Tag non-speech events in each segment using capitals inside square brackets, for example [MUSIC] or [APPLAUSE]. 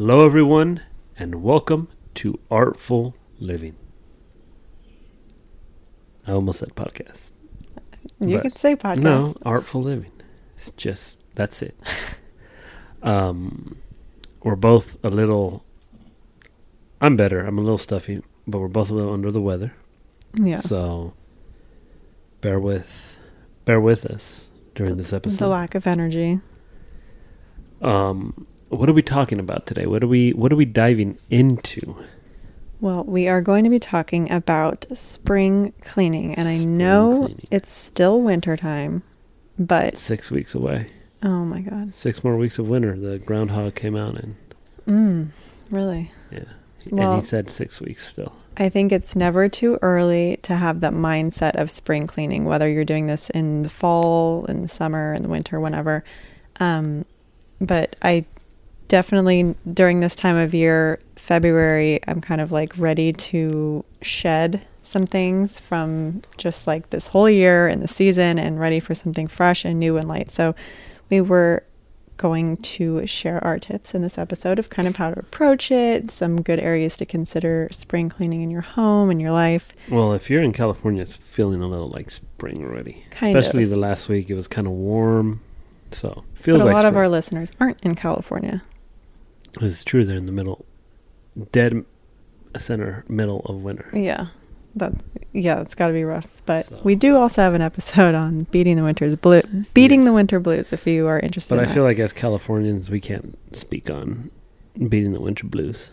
Hello, everyone, and welcome to Artful Living. I almost said podcast. You could say podcast. No, Artful Living. It's just, that's it. [LAUGHS] um, we're both a little, I'm better. I'm a little stuffy, but we're both a little under the weather. Yeah. So bear with, bear with us during this episode. the lack of energy. um, what are we talking about today? What are we, what are we diving into? Well, we are going to be talking about spring cleaning, and I Spring know cleaning. it's still winter time, but Six weeks away. oh my god, Six more weeks of winter. The groundhog came out and mm, really? yeah, Well- and he said six weeks still. I think it's never too early to have that mindset of spring cleaning, whether you're doing this in the fall, in the summer, in the winter, whenever. Um, but I definitely, during this time of year, February, I'm kind of like ready to shed some things from just like this whole year and the season and ready for something fresh and new and light. So we were going to share our tips in this episode of kind of how to approach it, some good areas to consider spring cleaning in your home and your life. Well, if you're in California, it's feeling a little like spring already. Kind Especially of. the last week, it was kind of warm, so feels but a like lot of our listeners aren't in California. It's true. They're in the middle, dead center middle of winter. Yeah. That yeah, it's got to be rough. But So- we do also have an episode on beating the winter's blue, beating the winter blues if you are interested. But I in feel like as Californians, we can't speak on beating the winter blues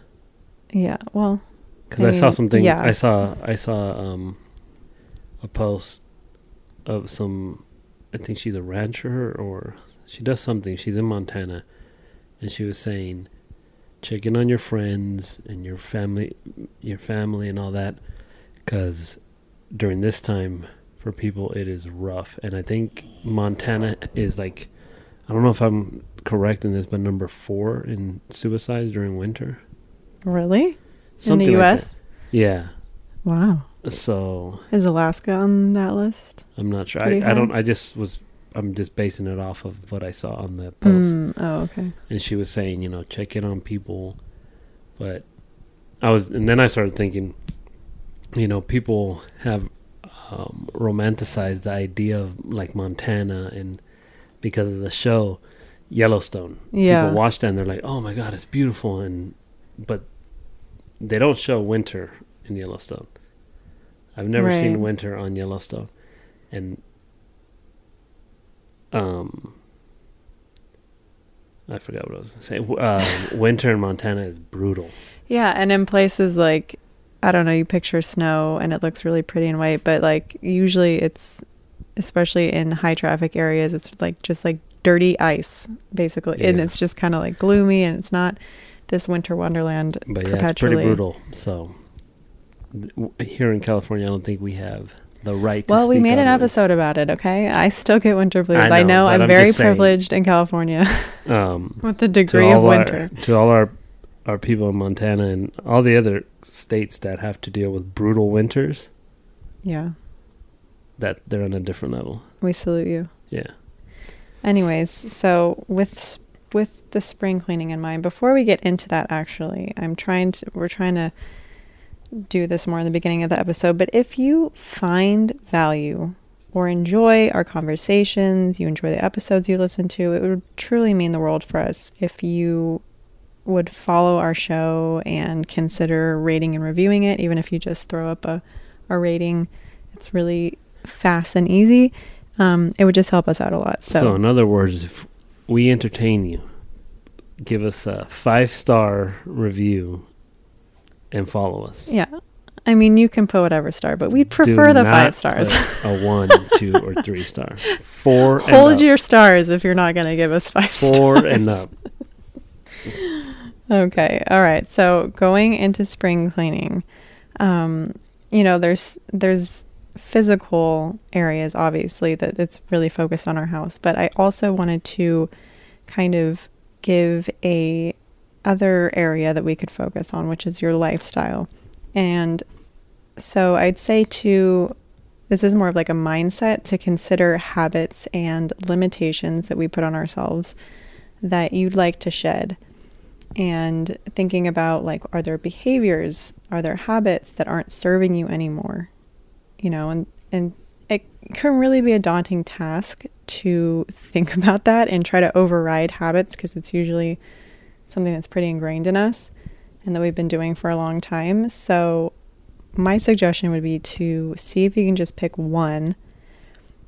yeah, well, because I I, saw something. yeah, I saw I saw um, a post of some. I think she's a rancher or she does something. She's in Montana, and she was saying, check in on your friends and your family, your family and all that, because during this time for people it is rough. And I think Montana is like, I don't know if I'm correct in this, but number four in suicides during winter. really? Something in the US? that. Yeah. Wow. So Is Alaska on that list? I'm not sure. I, I don't. I just was. I'm just basing it off of what I saw on the post, Mm, oh, okay. and she was saying, you know, check in on people, but I was, and then I started thinking, you know, people have um, romanticized the idea of like Montana, and because of the show Yellowstone, Yeah. people watch that and they're like, oh my god, it's beautiful, and but they don't show winter in Yellowstone. I've never Right. seen winter on Yellowstone, and um, I forgot what I was going to say. W- Um, [LAUGHS] winter in Montana is brutal. Yeah, and in places like I don't know, you picture snow and it looks really pretty and white, but like usually it's especially in high traffic areas, it's like just like dirty ice basically. And it's just kind of like gloomy and it's not this winter wonderland But yeah, it's pretty brutal. So th- here in California, I don't think we have the right. to Well, we made an it. episode about it, okay? I still get winter blues. I I know, know, I'm, I'm very privileged in California [LAUGHS] Um, [LAUGHS] with the degree of all our- winter. to all our our people in Montana and all the other states that have to deal with brutal winters, Yeah. that they're on a different level. We salute you. Yeah. Anyways, so with with the spring cleaning in mind, before we get into that, actually, I'm trying to we're trying to do this more in the beginning of the episode. But if you find value or enjoy our conversations, you enjoy the episodes you listen to, it would truly mean the world for us if you would follow our show and consider rating and reviewing it, even if you just throw up a, a rating. It's really fast and easy. Um, it would just help us out a lot. So, So, in other words, if we entertain you, give us a five star review and follow us. yeah. I mean, you can put whatever star, but we'd Do prefer the not five stars. [LAUGHS] a one, two, or three star. Four. and Hold your stars if you're not going to give us five four stars. and up. [LAUGHS] Okay. All right. So going into spring cleaning, um, you know, there's there's physical areas obviously that it's really focused on our house, but I also wanted to kind of give a other area that we could focus on, which is your lifestyle. And so I'd say to this is more of like a mindset to consider habits and limitations that we put on ourselves that you'd like to shed. and thinking about like are there behaviors are there habits that aren't serving you anymore you know and and it can really be a daunting task to think [LAUGHS] about that and try to override habits because it's usually something that's pretty ingrained in us and that we've been doing for a long time so my suggestion would be to see if you can just pick one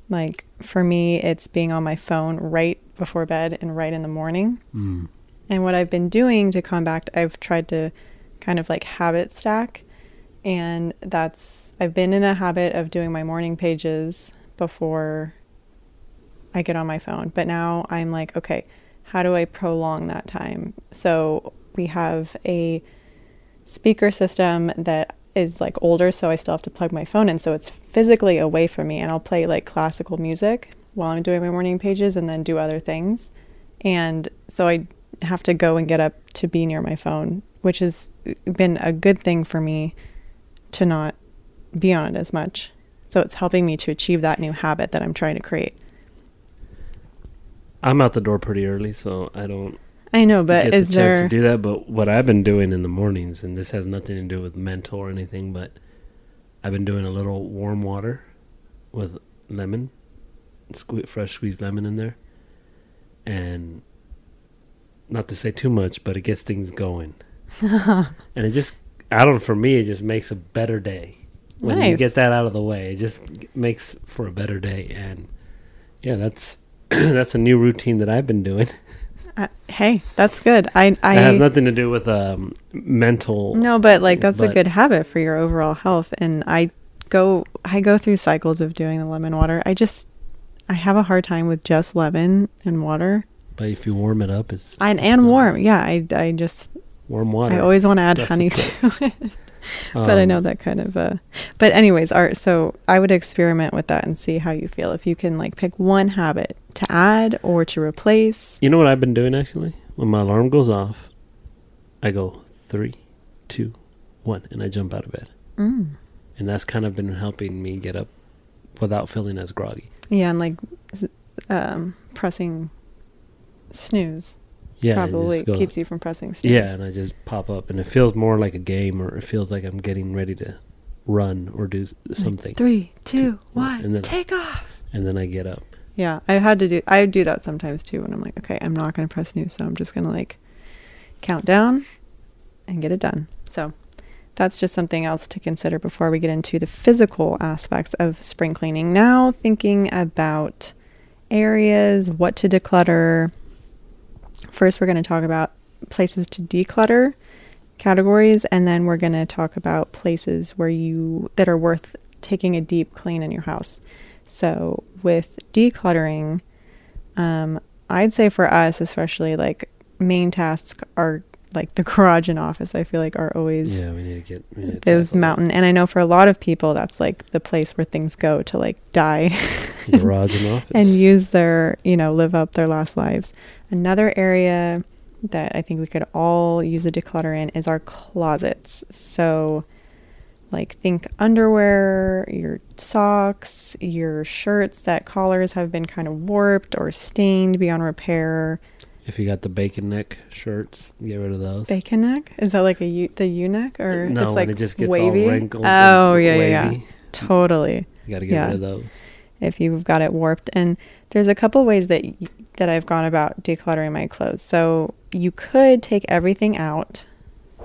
like for me it's being on my phone right before bed and right in the morning Mm. and what I've been doing to combat, I've tried to kind of like habit stack. And that's, I've been in a habit of doing my morning pages before I get on my phone. But now I'm like, okay, how do I prolong that time? So we have a speaker system that is like older, so I still have to plug my phone in. So it's physically away from me. And I'll play like classical music while I'm doing my morning pages and then do other things. And so I have to go and get up to be near my phone, which has been a good thing for me to not be on it as much. So it's helping me to achieve that new habit that I'm trying to create. I'm out the door pretty early, so I don't I know, but get is the chance there to do that. But what I've been doing in the mornings, and this has nothing to do with mental or anything, but I've been doing a little warm water with lemon, sque- fresh squeezed lemon in there, and not to say too much, but it gets things going, [LAUGHS] and it just I don't. For me, it just makes a better day when you get that out of the way. It just makes for a better day, and yeah, that's [CLEARS THROAT] that's a new routine that I've been doing. uh, hey, that's good. I I it has nothing to do with um, mental. No, but like that's a good habit for your overall health and I go I go through cycles of doing the lemon water. I just I have a hard time with just lemon and water. But if you warm it up, it's And it's and warm. Yeah, I I just warm water. I always want to add That's honey to [LAUGHS] it. But I Um, know that kind of uh but anyways, art so I would experiment with that and see how you feel if you can like pick one habit to add or to replace. You know what I've been doing actually? When my alarm goes off, I go three, two, one, and I jump out of bed, Mm. and that's kind of been helping me get up without feeling as groggy. Yeah, and like um pressing snooze Yeah, probably keeps you from pressing snooze. Yeah, and I just pop up, and it feels more like a game, or it feels like I'm getting ready to run or do s- Like, something, Three, two, one, one, and then- take off. and then I get up. Yeah, I had to do. I do that sometimes too. When I'm like, okay, I'm not going to press snooze, so I'm just going to like count down and get it done. So that's just something else to consider before we get into the physical aspects of spring cleaning. Now, thinking about areas, what to declutter. First, we're going to talk about places to declutter categories, and then we're going to talk about places where you that are worth taking a deep clean in your house. So, with decluttering, um, I'd say for us, especially like main tasks are like the garage and office. I feel like are always Yeah, we need to get need to those tackle that. mountain. And I know for a lot of people, that's like the place where things go to like die [LAUGHS] garage and office. and use their, you know, live up their last lives. Another area that I think we could all use a declutter in is our closets. So, like, think underwear, your socks, your shirts that collars have been kind of warped or stained beyond repair. If you got the bacon neck shirts, get rid of those. Bacon neck? Is that like a U- the U neck or no, it's like it just gets wavy? all wrinkled. Oh yeah, yeah, yeah, totally. You got to get Yeah. rid of those. if you've got it warped. And there's a couple ways that y- that I've gone about decluttering my clothes. So you could take everything out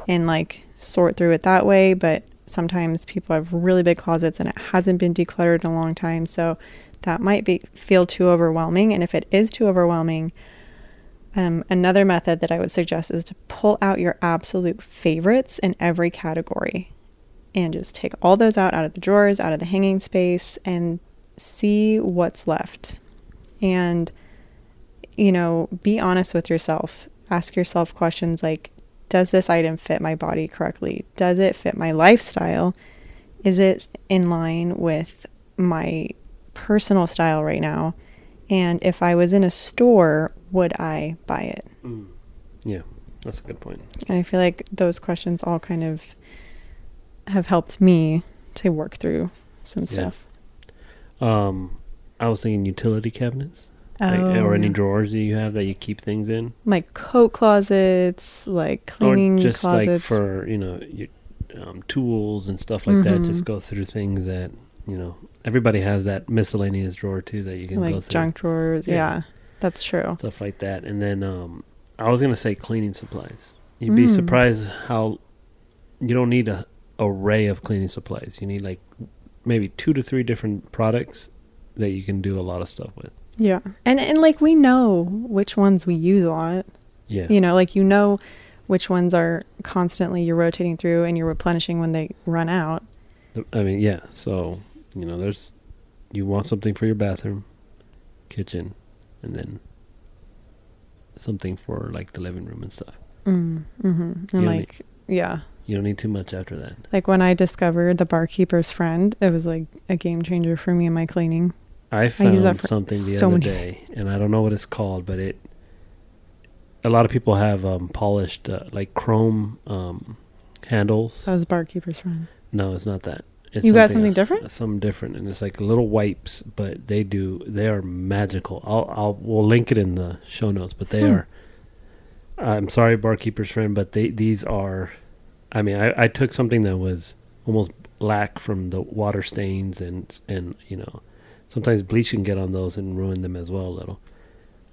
and like sort through it that way, but sometimes people have really big closets and it hasn't been decluttered in a long time, so that might be feel too overwhelming. And if it is too overwhelming, um, another method that I would suggest is to pull out your absolute favorites in every category and just take all those out out of the drawers, out of the hanging space, and see what's left. And, you know, be honest with yourself. Ask yourself questions like Does this item fit my body correctly? Does it fit my lifestyle? Is it in line with my personal style right now? And if I was in a store, would I buy it? Mm. Yeah, that's a good point. And I feel like those questions all kind of have helped me to work through some Yeah. stuff. Um, I was thinking utility cabinets. Like, or any Oh, drawers that you have that you keep things in, like coat closets, like cleaning or just closets. like for you know your, um, tools and stuff like that. Mhm. Just go through things that you know. Everybody has that miscellaneous drawer too that you can go like through. junk drawers. Yeah. Yeah. that's true. stuff like that. And then um, I was gonna say cleaning supplies. You'd be Mm. surprised how you don't need a array of cleaning supplies. You need like maybe two to three different products that you can do a lot of stuff with. Yeah, and and like we know which ones we use a lot. Yeah, You know, like you know which ones are constantly you're rotating through and you're replenishing when they run out. I mean, yeah. So you know, there's you want something for your bathroom, kitchen, and then something for like the living room and stuff. Mm, hmm And You like, yeah, You don't need too much after that. like when I discovered the Bar Keepers Friend, it was like a game changer for me in my cleaning. I found for something the so other many- day, and I don't know what it's called, but it. A lot of people have um, polished uh, like chrome um, handles. That was Bar Keepers Friend. no, it's not that. You got something different? Something different, and it's like little wipes, but they do. They are magical. I'll I'll we'll link it in the show notes, but they Hmm. are. I'm sorry, Bar Keepers Friend, but they these are. I mean, I, I took something that was almost black from the water stains and and you know, sometimes bleach can get on those and ruin them as well a little.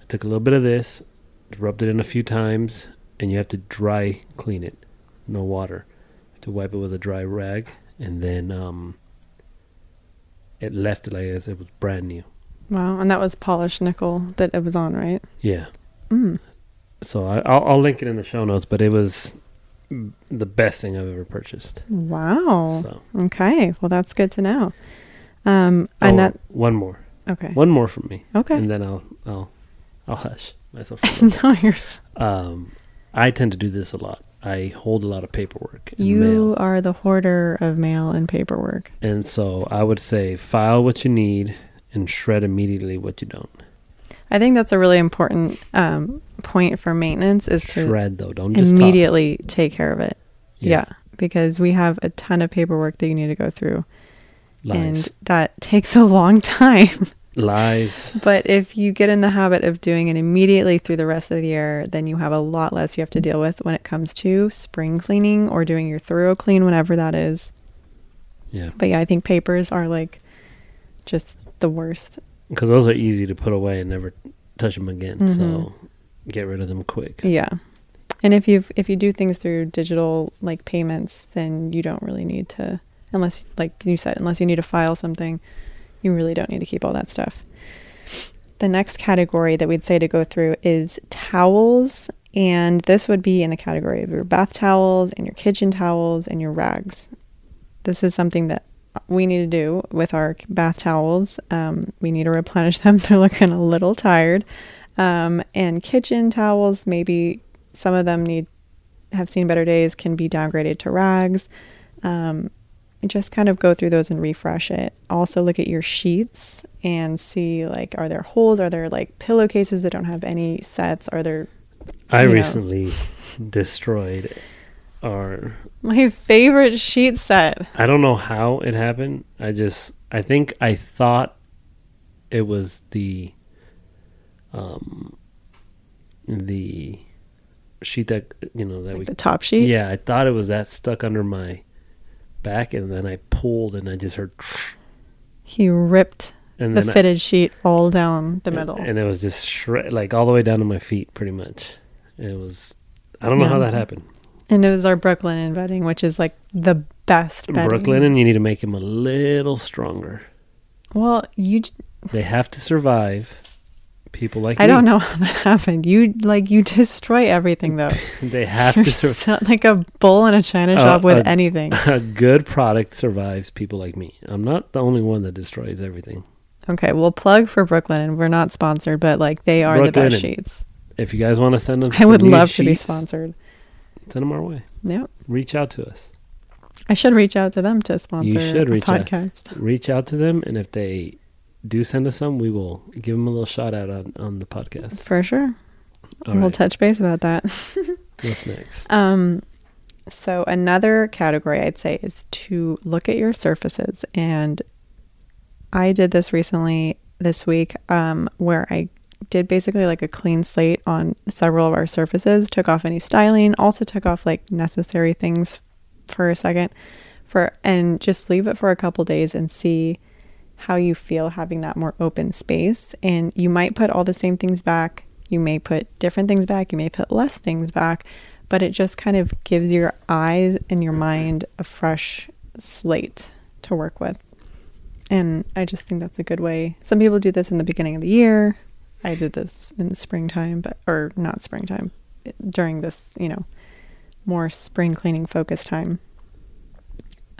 I took a little bit of this, rubbed it in a few times, and you have to dry clean it, no water. Have to wipe it with a dry rag, and then um, it left it like as it was brand new. Wow, and that was polished nickel that it was on, right? Yeah. Mm. So I, I'll, I'll link it in the show notes, but it was the best thing I've ever purchased. Wow. So Okay, well that's good to know. Um, oh, not one more, okay. one more from me, Okay. and then I'll I'll I'll hush myself. [LAUGHS] no, you're um, I tend to do this a lot. I hold a lot of paperwork and you mail, are the hoarder of mail and paperwork. and so I would say file what you need and shred immediately what you don't. I think that's a really important um, point for maintenance is to Shred though, don't immediately take care of it. Yeah. because we have a ton of paperwork that you need to go through, lies, and that [LAUGHS] takes a long time. Lies. but if you get in the habit of doing it immediately through the rest of the year, then you have a lot less you have to deal with when it comes to spring cleaning or doing your thorough clean, whenever that is. Yeah, But yeah, I think papers are like just the worst. because those are easy to put away and never touch them again. Mhm. So get rid of them quick. Yeah. And if you if you do things through digital like payments, then you don't really need to unless like you said, unless you need to file something, you really don't need to keep all that stuff. The next category that we'd say to go through is towels, and this would be in the category of your bath towels and your kitchen towels and your rags. This is something that we need to do with our bath towels. Um, we need to replenish them. [LAUGHS] They're looking a little tired. Um, and kitchen towels, maybe some of them need have seen better days, can be downgraded to rags. Um, just kind of go through those and refresh it. Also, look at your sheets and see like, are there holes? Are there like pillowcases that don't have any sets? Are there I know. recently destroyed our. my favorite sheet set? I don't know how it happened. I just I think I thought it was the um the sheet that you know that Like we the top sheet? yeah I thought it was that stuck under my back and then I pulled and I just heard He ripped and the then I- fitted sheet all down the and- middle. and, it was just shred like all the way down to my feet pretty much. It was I don't know how that happened. And it was our Brooklyn bedding, which is like the best bedding. Brooklyn and you need to make them a little stronger. Well, you. j- They have to survive. People like me. I me. don't know [LAUGHS] how that happened. You like you destroy everything though. [LAUGHS] They have You're to survive. so- like a bull in a china Uh, shop with uh, anything. [LAUGHS] a good product survives people like me. I'm not the only one that destroys everything. Okay, we'll plug for Brooklyn, and we're not sponsored, but like they are the best sheets. If you guys want to send them, I would love to be sponsored. Send them our way. Yeah, Reach out to us. I should reach out to them to sponsor You should a reach out. Reach out to them, and if they do send us some, we will give them a little shout out on, on the podcast. For sure, All we'll right. touch base about that. [LAUGHS] What's next? Um, so another category I'd say is to look at your surfaces, and I did this recently this week, um, where I did basically like a clean slate on several of our surfaces, took off any styling, also took off like necessary things for a second for and just leave it for a couple days and see how you feel having that more open space and you might put all the same things back, you may put different things back, you may put less things back, but it just kind of gives your eyes and your mind a fresh slate to work with. And I just think that's a good way. Some people do this in the beginning of the year. I did this in springtime, but or not springtime, during this, you know, more spring cleaning focus time.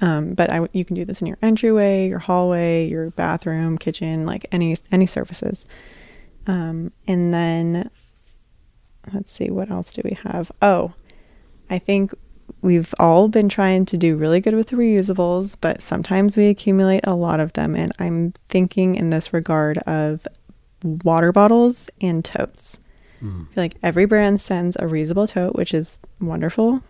Um, but I, you can do this in your entryway, your hallway, your bathroom, kitchen, like any any surfaces. Um, and then let's see, what else do we have? Oh, I think we've all been trying to do really good with the reusables, but sometimes we accumulate a lot of them. And I'm thinking in this regard of water bottles and totes. Mm. I feel like every brand sends a reusable tote, which is wonderful,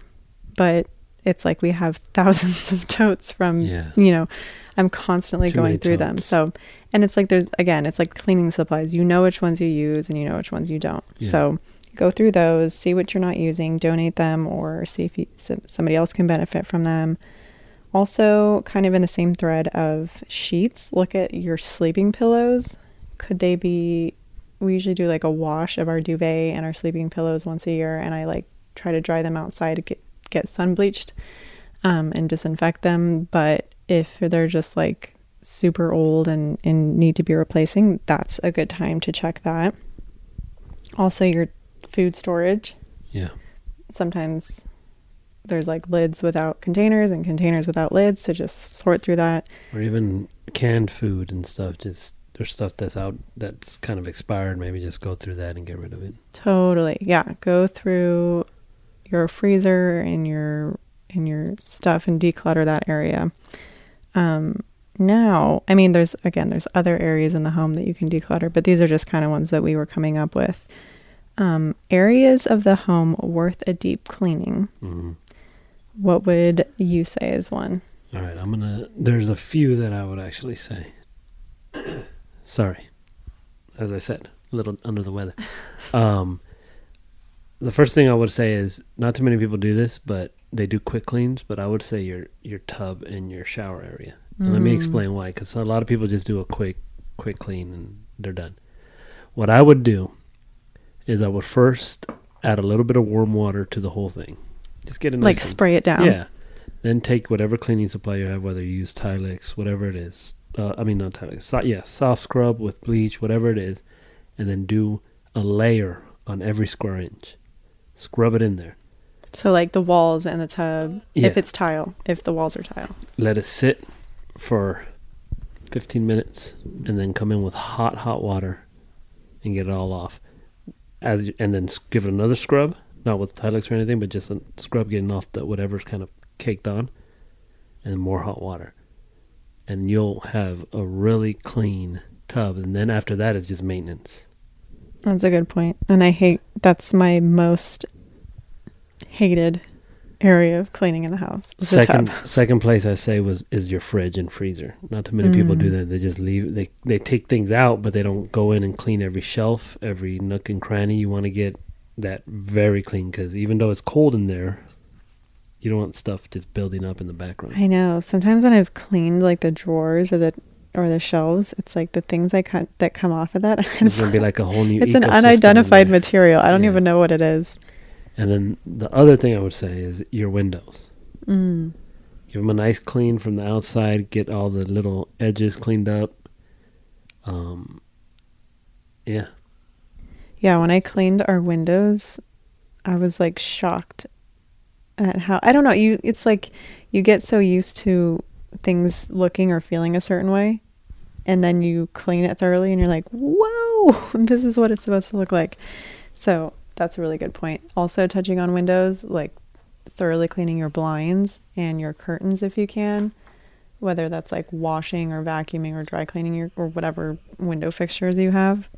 but it's like we have thousands [LAUGHS] of totes from, yeah. you know, I'm constantly Too going through totes. them. So, and it's like there's, again, it's like cleaning supplies. You know which ones you use and you know which ones you don't. Yeah. So, go through those, see what you're not using, donate them, or see if you, somebody else can benefit from them. Also, kind of in the same thread of sheets, look at your sleeping pillows could they be we usually do like a wash of our duvet and our sleeping pillows once a year and I like try to dry them outside to get get sun bleached um, and disinfect them. But if they're just like super old and, and need to be replacing, that's a good time to check that. Also your food storage. Yeah. Sometimes there's like lids without containers and containers without lids, so just sort through that. Or even canned food and stuff, just there's stuff that's out that's kind of expired, maybe just go through that and get rid of it. Totally. Yeah. Go through your freezer and your and your stuff and declutter that area. Um now, I mean there's again there's other areas in the home that you can declutter, but these are just kind of ones that we were coming up with. Um, areas of the home worth a deep cleaning. Mm-hmm. What would you say is one? All right, I'm gonna. There's a few that I would actually say. [COUGHS] Sorry. As I said, a little under the weather. [LAUGHS] Um, the first thing I would say is not too many people do this, but they do quick cleans. But I would say your your tub and your shower area. Mm. let me mm. explain why, because a lot of people just do a quick quick clean and they're done. What I would do is I would first add a little bit of warm water to the whole thing. Just get it nice like spray it down. Yeah. Then take whatever cleaning supply you have, whether you use Tilex, whatever it is, uh, I mean not Tilex, so, yeah, soft scrub with bleach, whatever it is, and then do a layer on every square inch. Scrub it in there. So like the walls and the tub, yeah. if it's tile, if the walls are tile. Let it sit for 15 minutes, and then come in with hot, hot water, and get it all off. As and then give it another scrub, not with Tilex or anything, but just a scrub getting off the whatever's kind of caked on, and more hot water and you'll have a really clean tub. And then after that, it's just maintenance. That's a good point. And I hate that's my most hated area of cleaning in the house. second second place I say was is your fridge and freezer. Not too many mm. people do mm. that. They just leave they they take things out but they don't go in and clean every shelf, every nook and cranny. You want to get that very clean cuz even though it's cold in there, you don't want stuff just building up in the background. I know. Sometimes when I've cleaned like the drawers or the or the shelves, it's like the things I cut that come off of that. [LAUGHS] It's gonna be like a whole new. It's an unidentified material. I don't yeah. even know what it is. And then the other thing I would say is your windows. Mm. Give them a nice clean from the outside. Get all the little edges cleaned up. Um. Yeah. Yeah, when I cleaned our windows, I was like shocked at how I don't know, you it's like you get so used to things looking or feeling a certain way and then you clean it thoroughly and you're like, "Whoa, [LAUGHS] this is what it's supposed to look like." So, that's a really good point. Also touching on windows, like thoroughly cleaning your blinds and your curtains if you can, whether that's like washing or vacuuming or dry cleaning your or whatever window fixtures you have.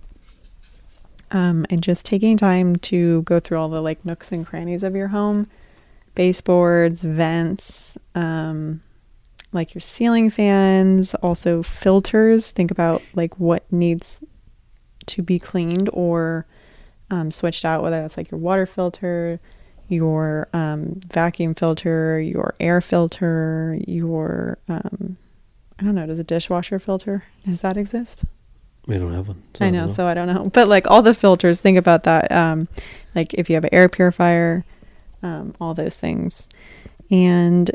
Um, and just taking time to go through all the like nooks and crannies of your home baseboards, vents, um, like your ceiling fans, also filters. Think about like what needs to be cleaned or um, switched out, whether that's like your water filter, your um, vacuum filter, your air filter, your um, I don't know, does a dishwasher filter does that exist? We don't have one. so I know, don't so I don't know. [LAUGHS] But like all the filters, think about that. Um, like if you have an air purifier, um, all those things. And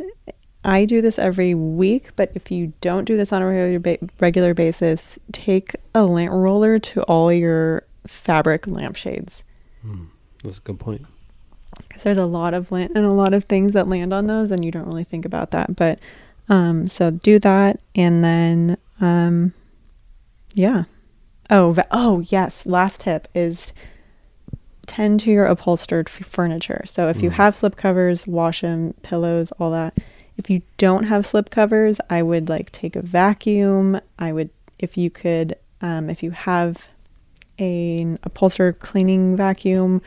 I do this every week, but if you don't do this on a regular ba- regular basis, take a lint roller to all your fabric lampshades Hmm, that's a good point. because there's a lot of lint and a lot of things that land on those, and you don't really think about that. But um, so do that, and then um, yeah. Oh, va- oh yes. Last tip is tend to your upholstered f- furniture. So if you Mm. have slip covers, wash them, pillows, all that. If you don't have slip covers, I would like take a vacuum. I would, if you could, um, if you have an upholstered cleaning vacuum,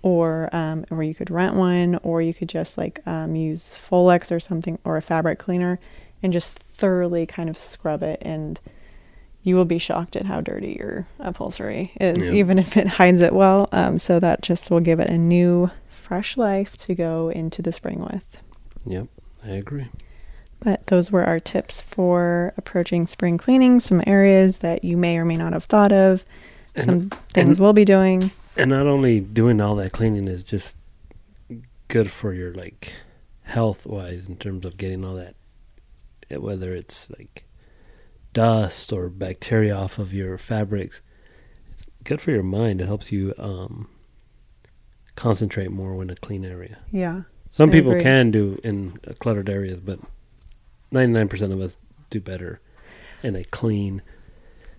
or um, or you could rent one, or you could just like um, use Folex or something, or a fabric cleaner, and just thoroughly kind of scrub it, and you will be shocked at how dirty your upholstery is, Yeah. even if it hides it well. Um, so that just will give it a new, fresh life to go into the spring with. Yep, I agree. But those were our tips for approaching spring cleaning. Some areas that you may or may not have thought of. And- Some things and- we'll be doing. And not only doing all that cleaning is just good for your like health wise in terms of getting all that eh, whether it's like dust or bacteria off of your fabrics. It's good for your mind. It helps you um concentrate more in a clean area. Yeah. Some I people agree. can do in cluttered areas, but 99% of us do better in a clean,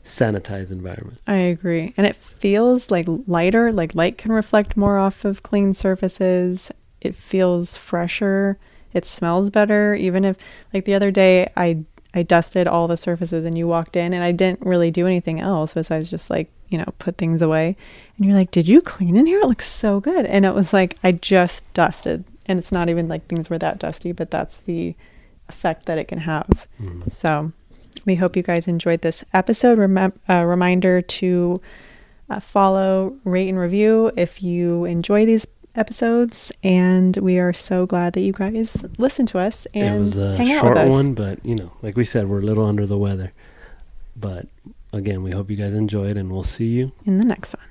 sanitized environment. I agree. And it feels like lighter, like light can reflect more off of clean surfaces. It feels fresher. It smells better even if like the other day I I dusted all the surfaces and you walked in and I didn't really do anything else besides just like, you know, put things away. And you're like, "Did you clean in here? It looks so good." And it was like I just dusted and it's not even like things were that dusty, but that's the effect that it can have. Mm. So we hope you guys enjoyed this episode. Remem- uh, reminder to uh, follow, rate, and review if you enjoy these episodes. And we are so glad that you guys listen to us and it was a hang out short with us. one, but you know, like we said, we're a little under the weather. But again, we hope you guys enjoyed, and we'll see you in the next one.